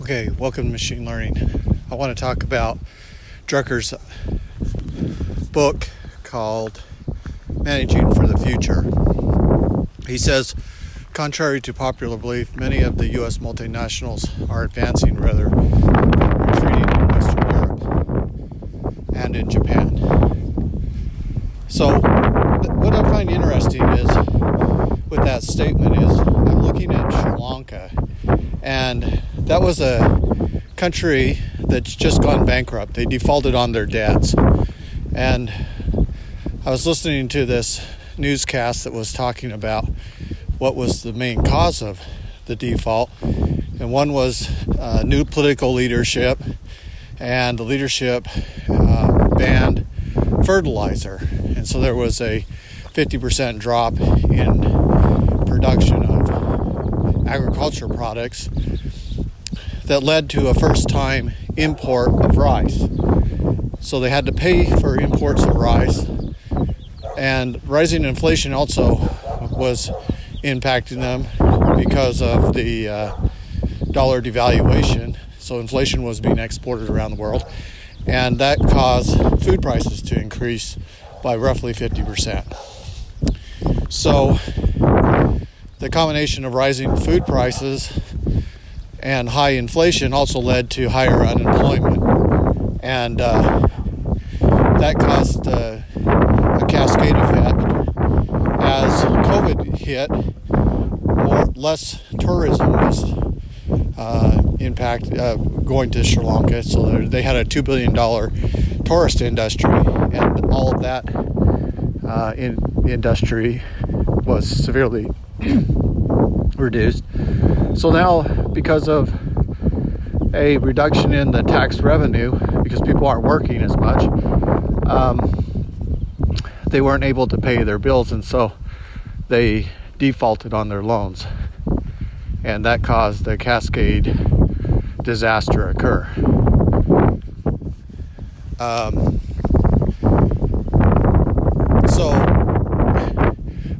Okay, welcome to machine learning. I want to talk about Drucker's book called Managing for the Future. He says, contrary to popular belief, many of the U.S. multinationals are advancing rather than retreating in Western Europe and in Japan. So, what I find interesting is with that statement is I'm looking at Sri Lanka and that was a country that's just gone bankrupt. They defaulted on their debts. And I was listening to this newscast that was talking about what was the main cause of the default. And one was uh, new political leadership, and the leadership uh, banned fertilizer. And so there was a 50% drop in production of agriculture products that led to a first time import of rice. So they had to pay for imports of rice, and rising inflation also was impacting them because of the uh, dollar devaluation. So inflation was being exported around the world, and that caused food prices to increase by roughly 50%. So the combination of rising food prices and high inflation also led to higher unemployment, and uh, that caused uh, a cascade effect. As COVID hit, more less tourism was uh, impact uh, going to Sri Lanka, so they had a two billion dollar tourist industry, and all of that uh, in industry was severely reduced. So now, because of a reduction in the tax revenue, because people aren't working as much, um, they weren't able to pay their bills, and so they defaulted on their loans, and that caused the cascade disaster occur. Um, so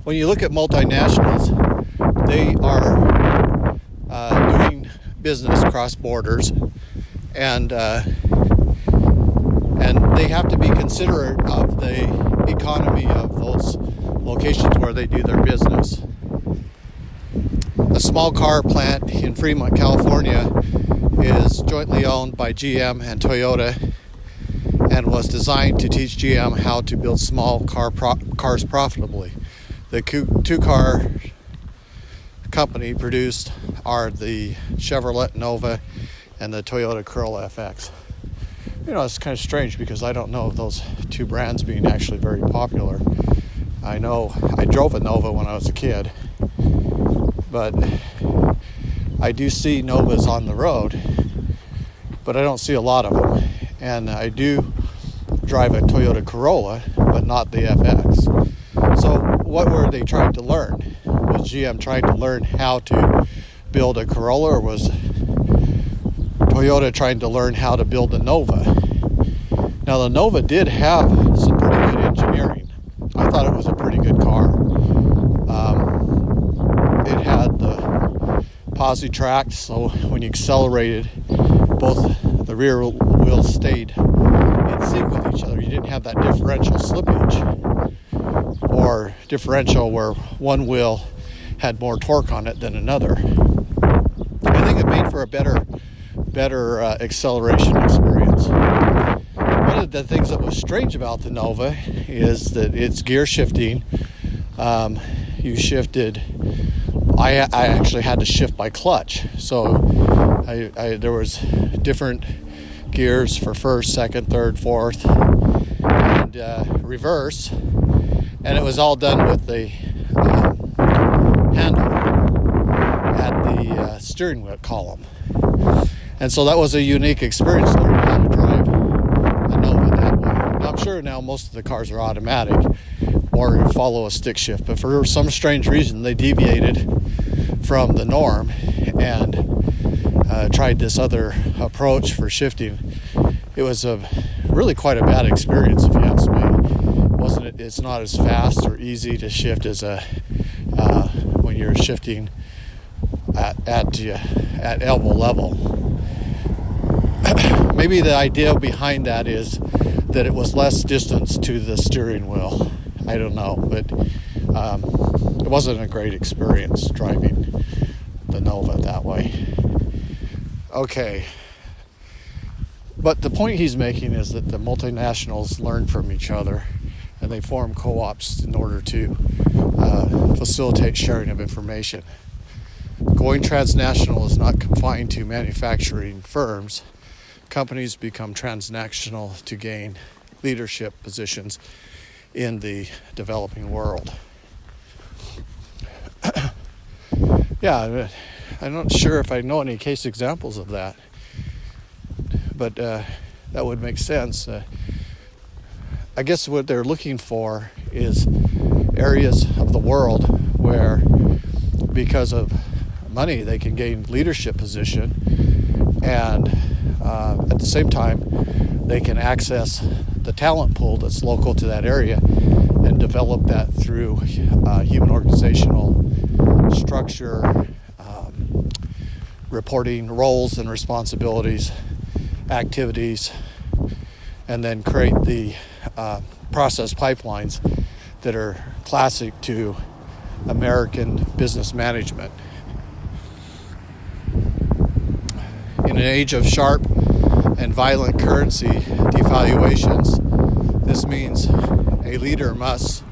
when you look at multinationals, they are business cross borders, and uh, and they have to be considerate of the economy of those locations where they do their business. A small car plant in Fremont, California, is jointly owned by GM and Toyota, and was designed to teach GM how to build small car pro- cars profitably. The two car company produced are the Chevrolet Nova and the Toyota Corolla FX. You know, it's kind of strange because I don't know of those two brands being actually very popular. I know I drove a Nova when I was a kid, but I do see Novas on the road, but I don't see a lot of them. And I do drive a Toyota Corolla, but not the FX. So, what were they trying to learn? was GM trying to learn how to build a Corolla, or was Toyota trying to learn how to build a Nova? Now, the Nova did have some pretty good engineering. I thought it was a pretty good car. Um, it had the posi tracks, so when you accelerated, both the rear wheels stayed in sync with each other. You didn't have that differential slippage or differential where one wheel had more torque on it than another. I think it made for a better, better uh, acceleration experience. One of the things that was strange about the Nova is that its gear shifting. Um, you shifted. I, I actually had to shift by clutch, so I, I, there was different gears for first, second, third, fourth, and uh, reverse, and it was all done with the handle at the uh, steering wheel column. And so that was a unique experience learning how to drive a Nova that way. Now, I'm sure now most of the cars are automatic or follow a stick shift, but for some strange reason they deviated from the norm and uh, tried this other approach for shifting. It was a really quite a bad experience, if you ask me. wasn't it? It's not as fast or easy to shift as a uh, when you're shifting at at, uh, at elbow level. maybe the idea behind that is that it was less distance to the steering wheel. I don't know, but um, it wasn't a great experience driving the Nova that way. Okay. But the point he's making is that the multinationals learn from each other and they form co ops in order to uh, facilitate sharing of information. Going transnational is not confined to manufacturing firms. Companies become transnational to gain leadership positions in the developing world. yeah, I'm not sure if I know any case examples of that, but uh, that would make sense. Uh, I guess what they're looking for is areas of the world where, because of money, they can gain leadership position, and uh, at the same time, they can access the talent pool that's local to that area and develop that through uh, human organizational structure, um, reporting roles and responsibilities, activities, and then create the uh, process pipelines that are classic to American business management. In an age of sharp and violent currency devaluations, this means a leader must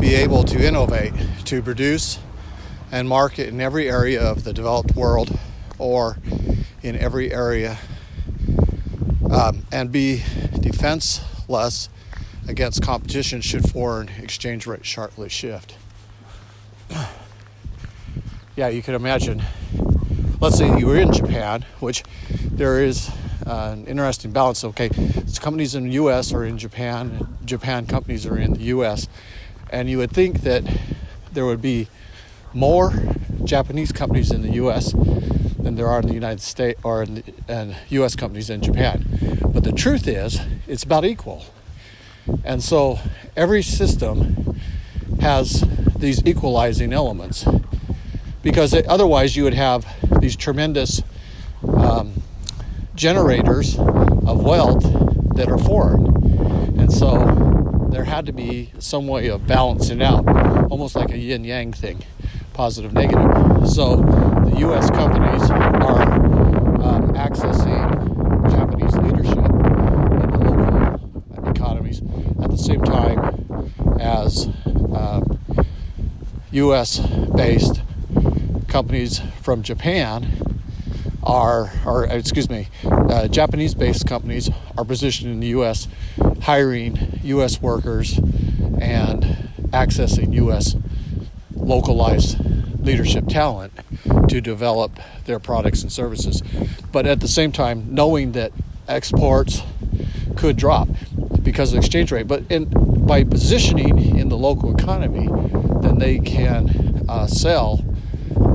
be able to innovate, to produce and market in every area of the developed world or in every area um, and be defenseless against competition should foreign exchange rates sharply shift. yeah, you can imagine. Let's say you were in Japan, which there is uh, an interesting balance. Okay, companies in the U.S. are in Japan, Japan companies are in the U.S., and you would think that there would be more Japanese companies in the U.S. than there are in the United States or in the, and U.S. companies in Japan. But the truth is, it's about equal. And so every system has these equalizing elements because it, otherwise you would have these tremendous um, generators of wealth that are foreign. And so there had to be some way of balancing out, almost like a yin yang thing, positive, negative. So the US companies are um, accessing Japanese leadership in the local economies at the same time as um, US based companies from Japan are, or excuse me, uh, Japanese based companies are positioned in the US, hiring US workers and accessing US localized leadership talent to develop their products and services. But at the same time, knowing that exports could drop because of exchange rate, but in, by positioning in the local economy, then they can uh, sell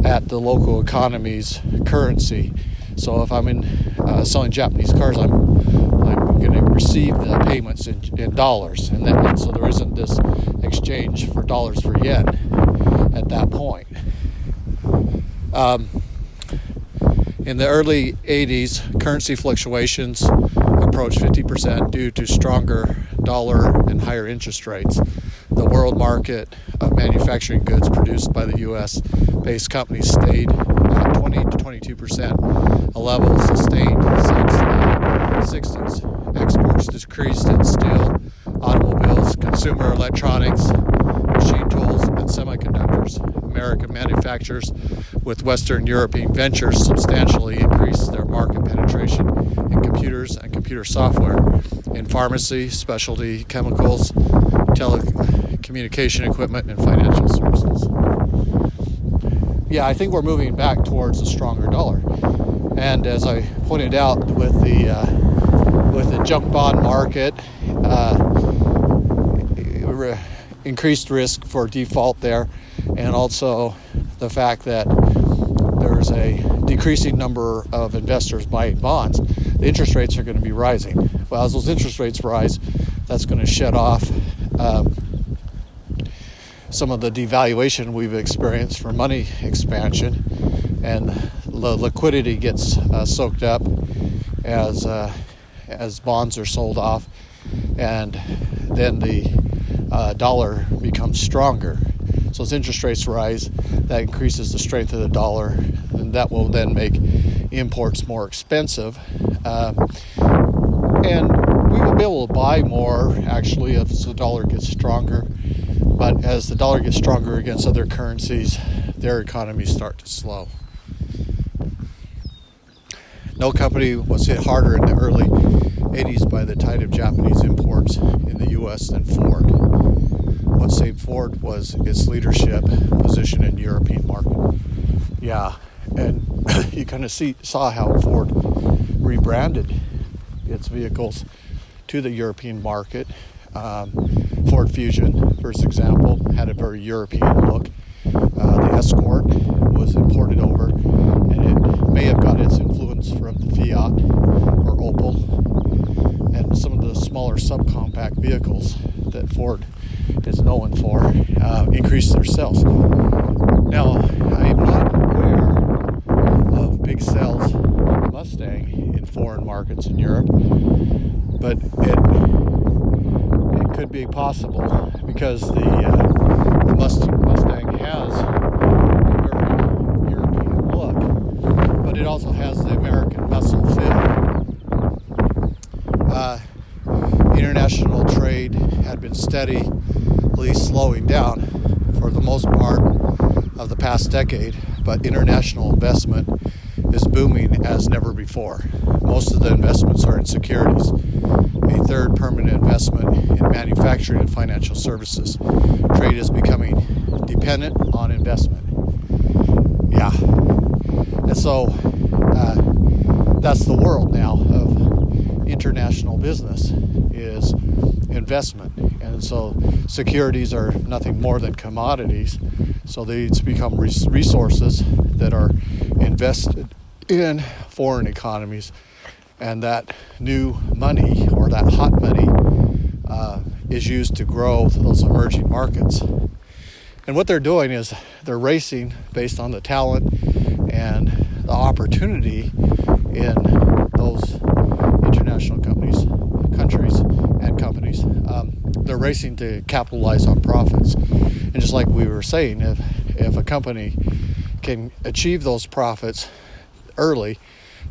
at the local economy's currency. So if I'm in uh, selling Japanese cars, I'm I'm going to receive the payments in, in dollars, and that so there isn't this exchange for dollars for yen at that point. Um, in the early 80s, currency fluctuations approached 50% due to stronger dollar and higher interest rates. The world market of manufacturing goods produced by the U.S. based companies stayed at 20 to 22 percent, a level sustained since the 60s. Exports decreased in steel, automobiles, consumer electronics, machine tools, and semiconductors. American manufacturers with Western European ventures substantially increased their market penetration in computers and computer software, in pharmacy, specialty chemicals, telecommunication equipment, and financial services. Yeah, I think we're moving back towards a stronger dollar. And as I pointed out with the uh, with the junk bond market, uh, increased risk for default there, and also the fact that there's a decreasing number of investors buying bonds, the interest rates are going to be rising. Well, as those interest rates rise, that's going to shut off um, some of the devaluation we've experienced for money expansion, and the liquidity gets uh, soaked up as uh, as bonds are sold off, and then the uh, dollar becomes stronger. So as interest rates rise, that increases the strength of the dollar, and that will then make imports more expensive. Uh, and we will be able to buy more actually as the dollar gets stronger. But as the dollar gets stronger against other currencies, their economies start to slow. No company was hit harder in the early 80s by the tide of Japanese imports in the US than Ford. What saved Ford was its leadership position in European market. Yeah, and you kind of see saw how Ford rebranded its vehicles to the European market. Um, Ford Fusion, for example, had a very European look. Uh, the Escort was imported over, and it may have got its influence from the Fiat or Opel and some of the smaller subcompact vehicles that Ford is known for uh, increased their sales. Now, I am not aware of big sales of Mustang in foreign markets in Europe, but it it could be possible because the uh, the Mustang, has a very European look, but it also has the American muscle feel. Uh, international trade had been steadily slowing down for the most part of the past decade, but international investment is booming as never before. Most of the investments are in securities. A third permanent investment in manufacturing and financial services. Trade is becoming dependent on investment. Yeah. And so uh, that's the world now of international business is investment. And so securities are nothing more than commodities. So they become resources that are invested in foreign economies, and that new money or that hot money uh, is used to grow those emerging markets. And what they're doing is they're racing based on the talent and the opportunity in those international companies, countries, and companies. Um, they're racing to capitalize on profits. And just like we were saying, if if a company can achieve those profits early,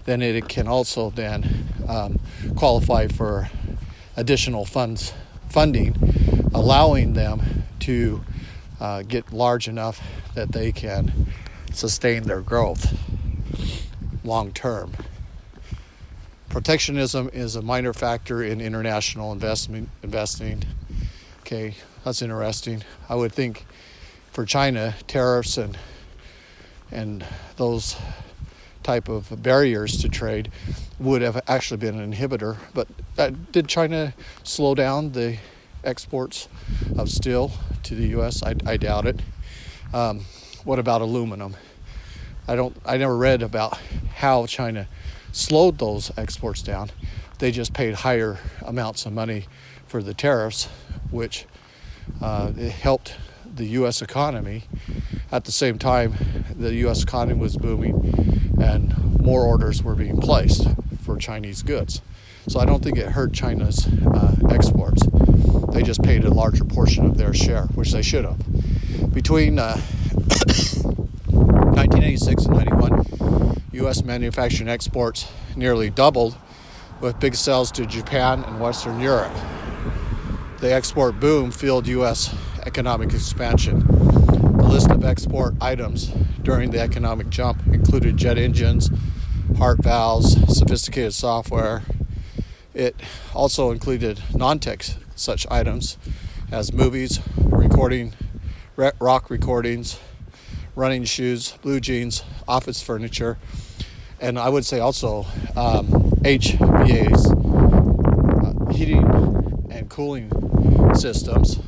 then it can also then um, qualify for additional funds funding, allowing them to uh, get large enough that they can sustain their growth long term. Protectionism is a minor factor in international investment investing. Okay, that's interesting. I would think for China, tariffs and and those type of barriers to trade would have actually been an inhibitor. But uh, did China slow down the exports of steel to the U.S.? I, I doubt it. Um, what about aluminum? I don't. I never read about how China slowed those exports down. They just paid higher amounts of money for the tariffs, which uh, helped the U.S. economy. At the same time, the U.S. economy was booming, and more orders were being placed for Chinese goods. So I don't think it hurt China's uh, exports. They just paid a larger portion of their share, which they should have. Between uh, 1986 and 91, U.S. manufacturing exports nearly doubled, with big sales to Japan and Western Europe. The export boom fueled U.S economic expansion. The list of export items during the economic jump included jet engines, heart valves, sophisticated software. It also included non tech such items as movies, recording, rock recordings, running shoes, blue jeans, office furniture, and I would say also um, HVACs, uh, heating and cooling systems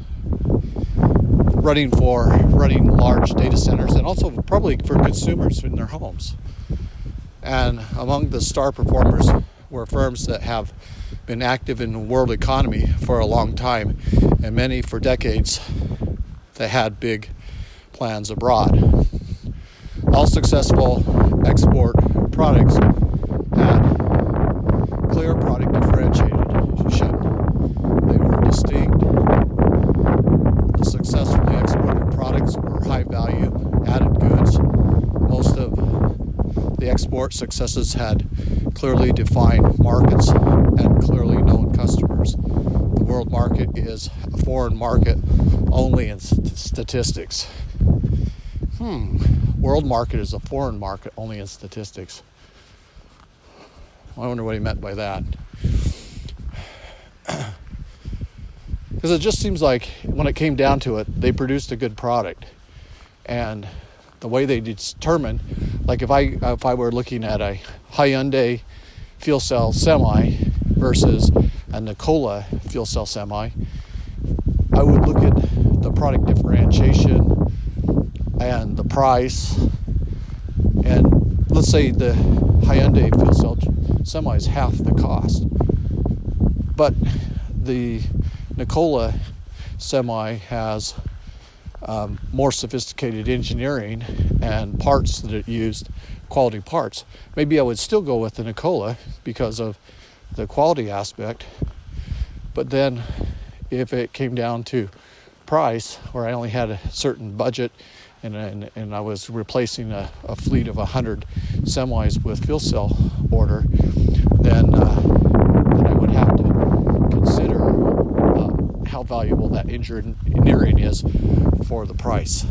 running for running large data centers and also probably for consumers in their homes. And among the star performers were firms that have been active in the world economy for a long time, and many for decades that had big plans abroad. All successful export products had clear product differentiation export successes had clearly defined markets and clearly known customers. The world market is a foreign market only in statistics. Hmm, world market is a foreign market only in statistics. I wonder what he meant by that. Because it just seems like when it came down to it, they produced a good product. And the way they determine, like if I if I were looking at a Hyundai fuel cell semi versus a Nikola fuel cell semi, I would look at the product differentiation and the price. And let's say the Hyundai fuel cell semi is half the cost. But the Nikola semi has um, more sophisticated engineering and parts that it used, quality parts. Maybe I would still go with the Nikola because of the quality aspect. But then if it came down to price, where I only had a certain budget and, and, and I was replacing a, a fleet of 100 semis with fuel cell order, then, uh, then I would have to consider uh, how valuable that injured engineering is for the price.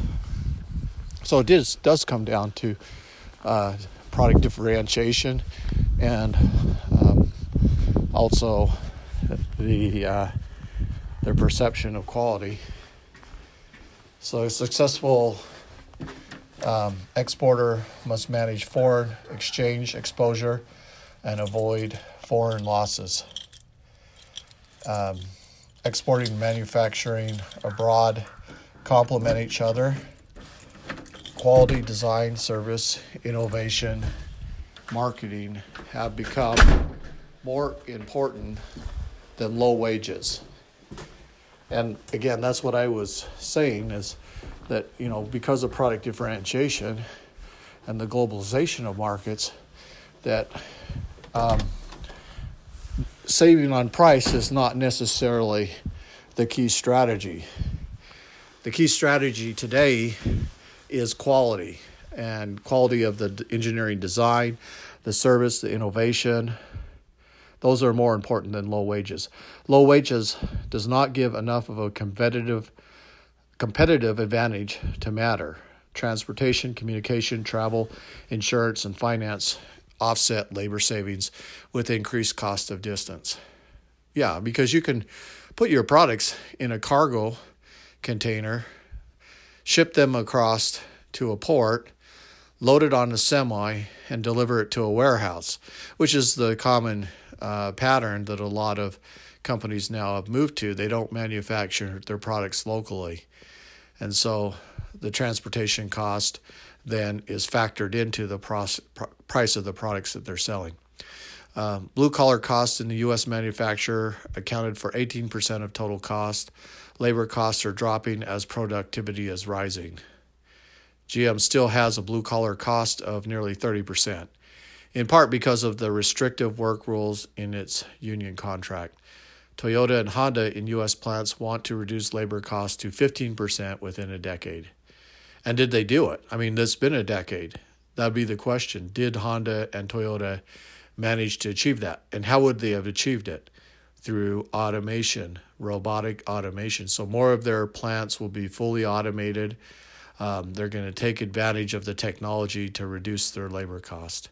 So it is, does come down to uh, product differentiation and um, also the uh, their perception of quality. So a successful um, exporter must manage foreign exchange exposure and avoid foreign losses. Um, exporting and manufacturing abroad complement each other. Quality, design, service, innovation, marketing have become more important than low wages. And again, that's what I was saying is that, you know, because of product differentiation and the globalization of markets, that um, saving on price is not necessarily the key strategy. The key strategy today is quality and quality of the engineering design, the service, the innovation. Those are more important than low wages. Low wages does not give enough of a competitive competitive advantage to matter. Transportation, communication, travel, insurance, and finance offset labor savings with increased cost of distance. Yeah, because you can put your products in a cargo container, ship them across to a port, load it on a semi, and deliver it to a warehouse, which is the common uh, pattern that a lot of companies now have moved to. They don't manufacture their products locally. And so the transportation cost then is factored into the price of the products that they're selling. Um, blue collar costs in the U.S. manufacturer accounted for 18% of total cost. Labor costs are dropping as productivity is rising. GM still has a blue collar cost of nearly 30%, in part because of the restrictive work rules in its union contract. Toyota and Honda in U.S. plants want to reduce labor costs to 15% within a decade. And did they do it? I mean, it's been a decade. That'd be the question. Did Honda and Toyota manage to achieve that? And how would they have achieved it? Through automation, robotic automation. So more of their plants will be fully automated. Um, they're going to take advantage of the technology to reduce their labor cost.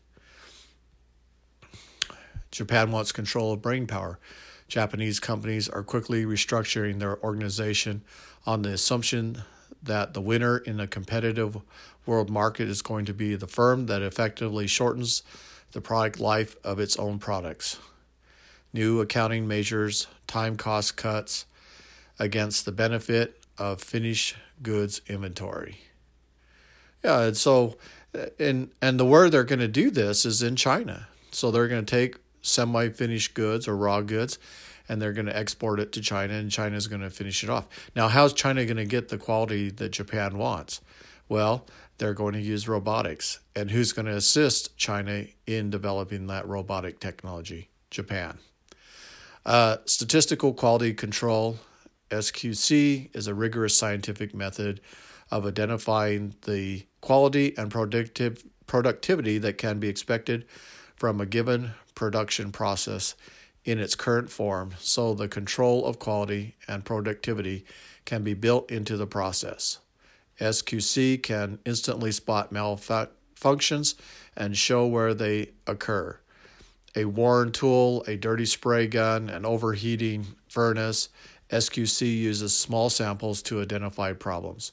Japan wants control of brain power. Japanese companies are quickly restructuring their organization on the assumption that the winner in a competitive world market is going to be the firm that effectively shortens the product life of its own products. New accounting measures time cost cuts against the benefit of finished goods inventory. Yeah, and so and and the where they're going to do this is in China. So they're going to take semi-finished goods or raw goods and they're going to export it to China and China is going to finish it off. Now, how's China going to get the quality that Japan wants? Well, they're going to use robotics. And who's going to assist China in developing that robotic technology? Japan. Uh, statistical quality control, SQC, is a rigorous scientific method of identifying the quality and productive productivity that can be expected from a given production process in its current form, so the control of quality and productivity can be built into the process. SQC can instantly spot malfunctions and show where they occur. A worn tool, a dirty spray gun, an overheating furnace, SQC uses small samples to identify problems.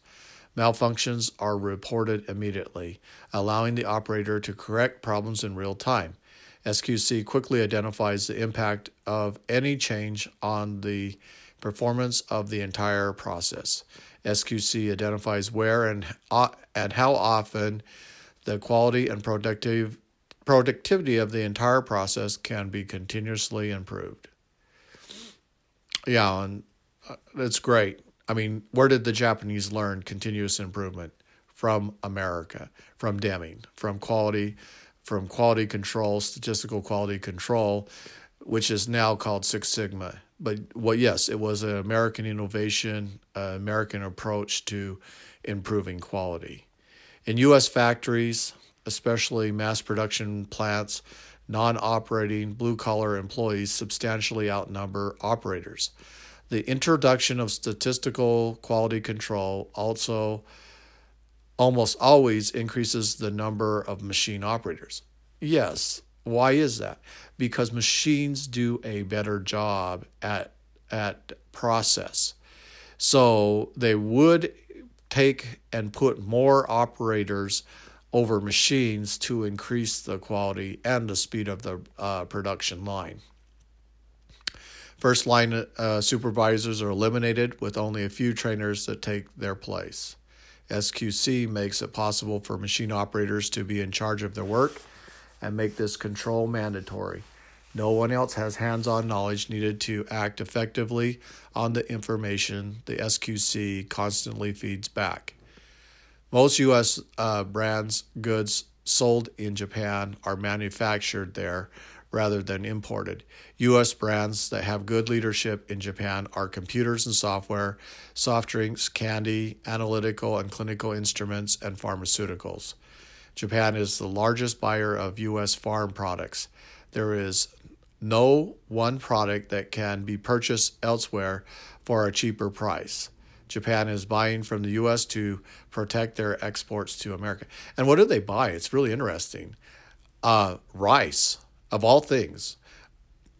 Malfunctions are reported immediately, allowing the operator to correct problems in real time. SQC quickly identifies the impact of any change on the performance of the entire process. SQC identifies where and, uh, and how often the quality and productive, productivity of the entire process can be continuously improved. Yeah, and uh, it's great. I mean, where did the Japanese learn continuous improvement? From America, from Deming, from quality, from quality control, statistical quality control, which is now called Six Sigma. But well, yes, it was an American innovation, uh, American approach to improving quality. In U.S. factories, especially mass production plants, non operating blue collar employees substantially outnumber operators. The introduction of statistical quality control also almost always increases the number of machine operators. Yes, why is that? Because machines do a better job at at process. So they would take and put more operators over machines to increase the quality and the speed of the uh, production line. First line uh, supervisors are eliminated with only a few trainers that take their place. SQC makes it possible for machine operators to be in charge of their work and make this control mandatory. No one else has hands on knowledge needed to act effectively on the information the SQC constantly feeds back. Most U.S. Uh, brands goods sold in Japan are manufactured there rather than imported. U.S. brands that have good leadership in Japan are computers and software, soft drinks, candy, analytical and clinical instruments, and pharmaceuticals. Japan is the largest buyer of U.S. farm products. There is no one product that can be purchased elsewhere for a cheaper price. Japan is buying from the U.S. to protect their exports to America. And what do they buy? It's really interesting. Uh, rice of all things,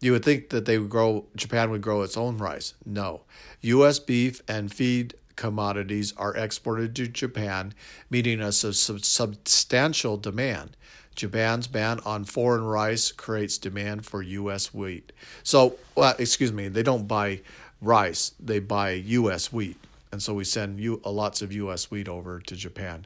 you would think that they would grow Japan would grow its own rice. No. US beef and feed commodities are exported to Japan, meeting a sub- substantial demand. Japan's ban on foreign rice creates demand for U.S. wheat. So, well, excuse me, they don't buy rice; they buy U.S. wheat, and so we send you lots of U.S. wheat over to Japan.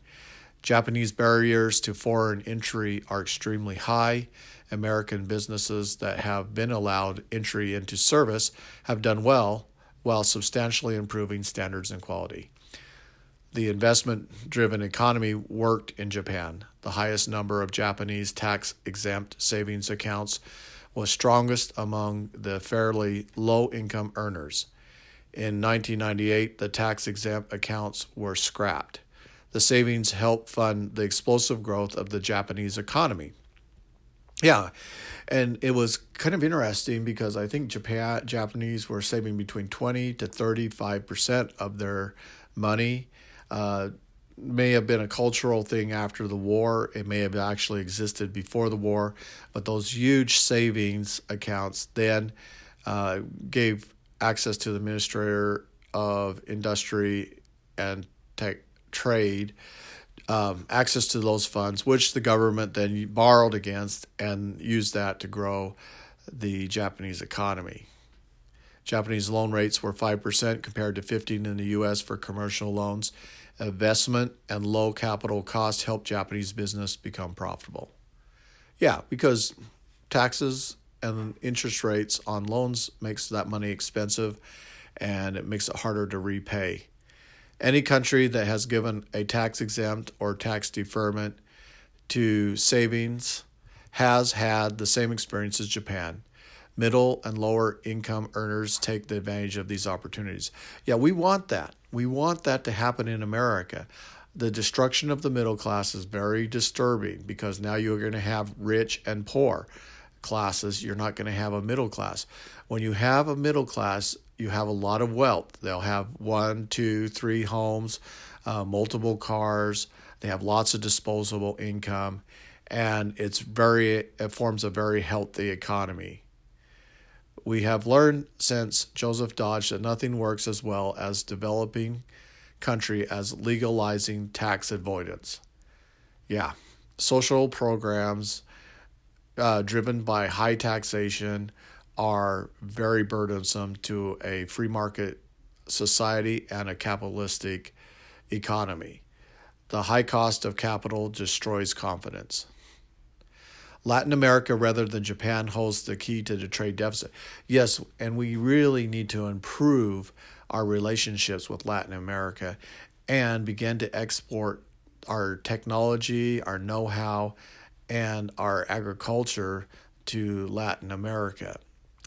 Japanese barriers to foreign entry are extremely high. American businesses that have been allowed entry into service have done well while substantially improving standards and quality. The investment driven economy worked in Japan. The highest number of Japanese tax exempt savings accounts was strongest among the fairly low income earners. In 1998, the tax exempt accounts were scrapped. The savings helped fund the explosive growth of the Japanese economy. Yeah. And it was kind of interesting because I think Japan Japanese were saving between 20 to 35% of their money. Uh, may have been a cultural thing after the war. It may have actually existed before the war, but those huge savings accounts then uh, gave access to the Minister of Industry and Tech Trade um, access to those funds, which the government then borrowed against and used that to grow the Japanese economy. Japanese loan rates were 5% compared to 15 in the US for commercial loans. Investment and low capital costs helped Japanese business become profitable. Yeah, because taxes and interest rates on loans makes that money expensive and it makes it harder to repay. Any country that has given a tax exempt or tax deferment to savings has had the same experience as Japan. Middle and lower income earners take the advantage of these opportunities. Yeah, we want that. We want that to happen in America. the destruction of the middle class is very disturbing because now you're going to have rich and poor classes. You're not going to have a middle class. When you have a middle class, you have a lot of wealth. They'll have one, two, three homes, uh, multiple cars. They have lots of disposable income, and it's very it forms a very healthy economy. We have learned since Joseph Dodge that nothing works as well as developing country as legalizing tax avoidance. Yeah, social programs uh, driven by high taxation are very burdensome to a free market society and a capitalistic economy. The high cost of capital destroys confidence. Latin America, rather than Japan, holds the key to the trade deficit. Yes, and we really need to improve our relationships with Latin America and begin to export our technology, our know how, and our agriculture to Latin America.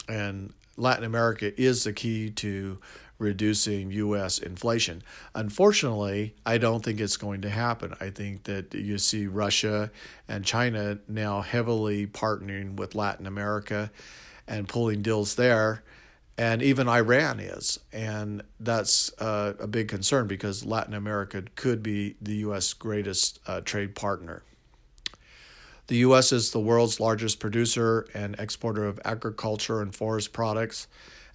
And Latin America is the key to reducing U.S. inflation. Unfortunately, I don't think it's going to happen. I think that you see Russia and China now heavily partnering with Latin America and pulling deals there. And even Iran is. And that's uh, a big concern because Latin America could be the U.S. greatest uh, trade partner. The U.S. is the world's largest producer and exporter of agriculture and forest products,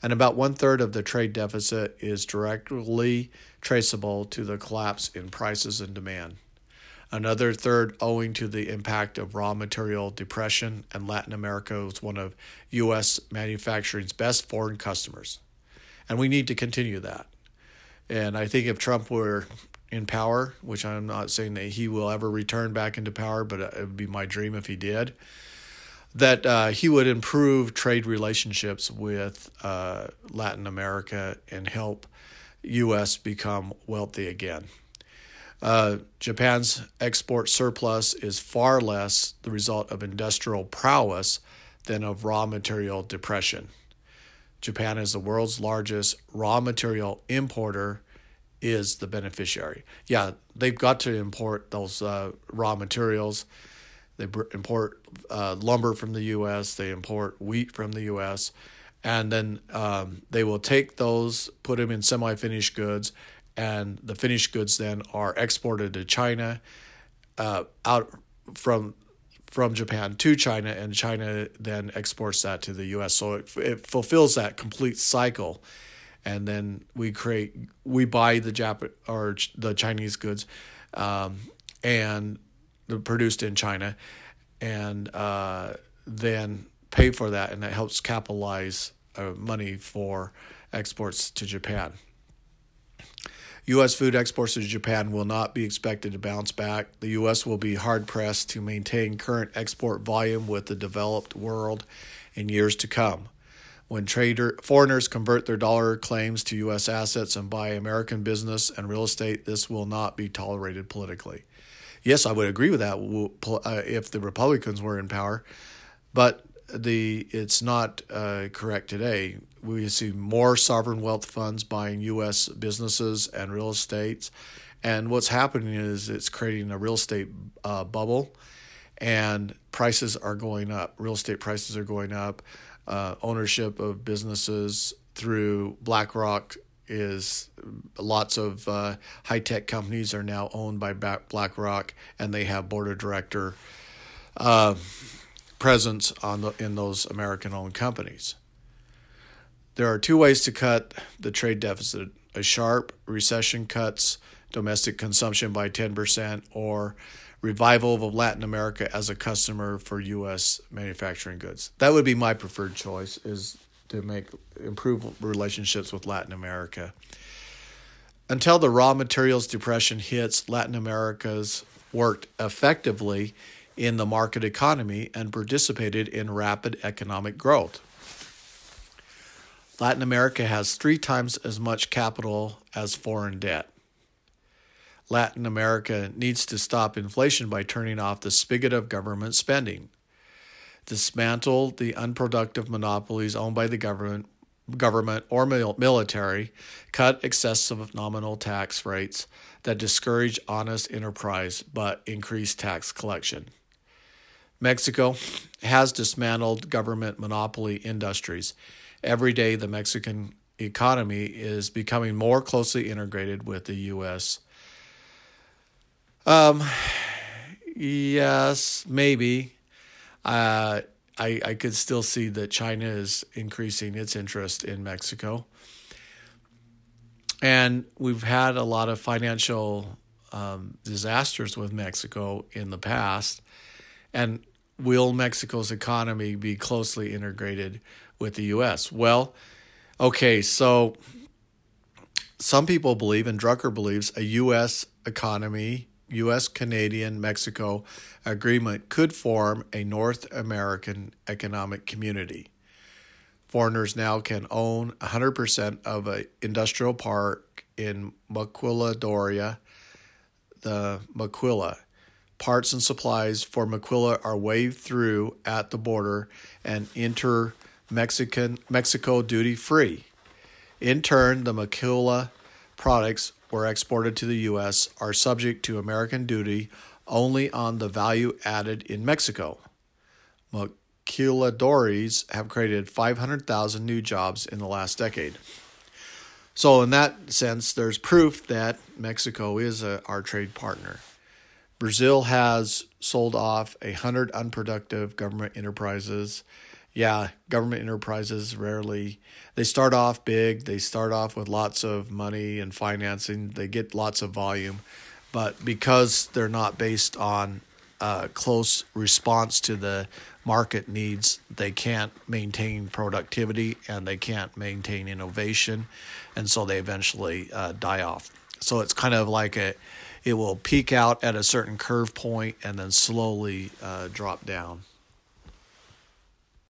and about one third of the trade deficit is directly traceable to the collapse in prices and demand. Another third owing to the impact of raw material depression, and Latin America is one of U.S. manufacturing's best foreign customers. And we need to continue that. And I think if Trump were in power, which I'm not saying that he will ever return back into power, but it would be my dream if he did, that uh, he would improve trade relationships with uh, Latin America and help U.S. become wealthy again. Uh, Japan's export surplus is far less the result of industrial prowess than of raw material depression. Japan is the world's largest raw material importer is the beneficiary. Yeah, they've got to import those uh, raw materials. They import uh, lumber from the U.S. They import wheat from the U.S. And then um, they will take those, put them in semi-finished goods, and the finished goods then are exported to China, uh, out from from Japan to China, and China then exports that to the U.S. So it, it fulfills that complete cycle and then we create we buy the Jap or the Chinese goods, um, and they're produced in China, and uh, then pay for that, and that helps capitalize uh, money for exports to Japan. U.S. food exports to Japan will not be expected to bounce back. The U.S. will be hard pressed to maintain current export volume with the developed world in years to come. When trader foreigners convert their dollar claims to U.S. assets and buy American business and real estate, this will not be tolerated politically. Yes, I would agree with that uh, if the Republicans were in power, but the it's not uh, correct today. We see more sovereign wealth funds buying U.S. businesses and real estates, and what's happening is it's creating a real estate uh, bubble, and prices are going up. Real estate prices are going up uh, ownership of businesses through BlackRock is lots of uh, high tech companies are now owned by BlackRock, and they have board of director uh, presence on the, in those American owned companies. There are two ways to cut the trade deficit: a sharp recession cuts domestic consumption by ten percent, or revival of Latin America as a customer for U.S. manufacturing goods. That would be my preferred choice is to make improve relationships with Latin America. Until the raw materials depression hits, Latin America's worked effectively in the market economy and participated in rapid economic growth. Latin America has three times as much capital as foreign debt. Latin America needs to stop inflation by turning off the spigot of government spending, dismantle the unproductive monopolies owned by the government government or military cut excessive nominal tax rates that discourage honest enterprise but increase tax collection. Mexico has dismantled government monopoly industries. Every day, the Mexican economy is becoming more closely integrated with the U.S. Um, yes, maybe. Uh, I, I could still see that China is increasing its interest in Mexico. And we've had a lot of financial um, disasters with Mexico in the past. And will Mexico's economy be closely integrated with the U.S.? Well, okay, so some people believe, and Drucker believes, a U.S. economy, U.S. Canadian Mexico agreement could form a North American economic community. Foreigners now can own 100% of an industrial park in Maquiladora, the Maquila. Parts and supplies for Maquila are waved through at the border and enter Mexican Mexico duty free. In turn, the Maquila products were exported to the U.S. are subject to American duty only on the value added in Mexico. Maquiladoras have created 500,000 new jobs in the last decade. So, in that sense, there's proof that Mexico is a, our trade partner. Brazil has sold off a hundred unproductive government enterprises. Yeah, government enterprises rarely they start off big. They start off with lots of money and financing. They get lots of volume, but because they're not based on uh, close response to the market needs, they can't maintain productivity and they can't maintain innovation, and so they eventually uh, die off. So it's kind of like a, it will peak out at a certain curve point and then slowly uh, drop down.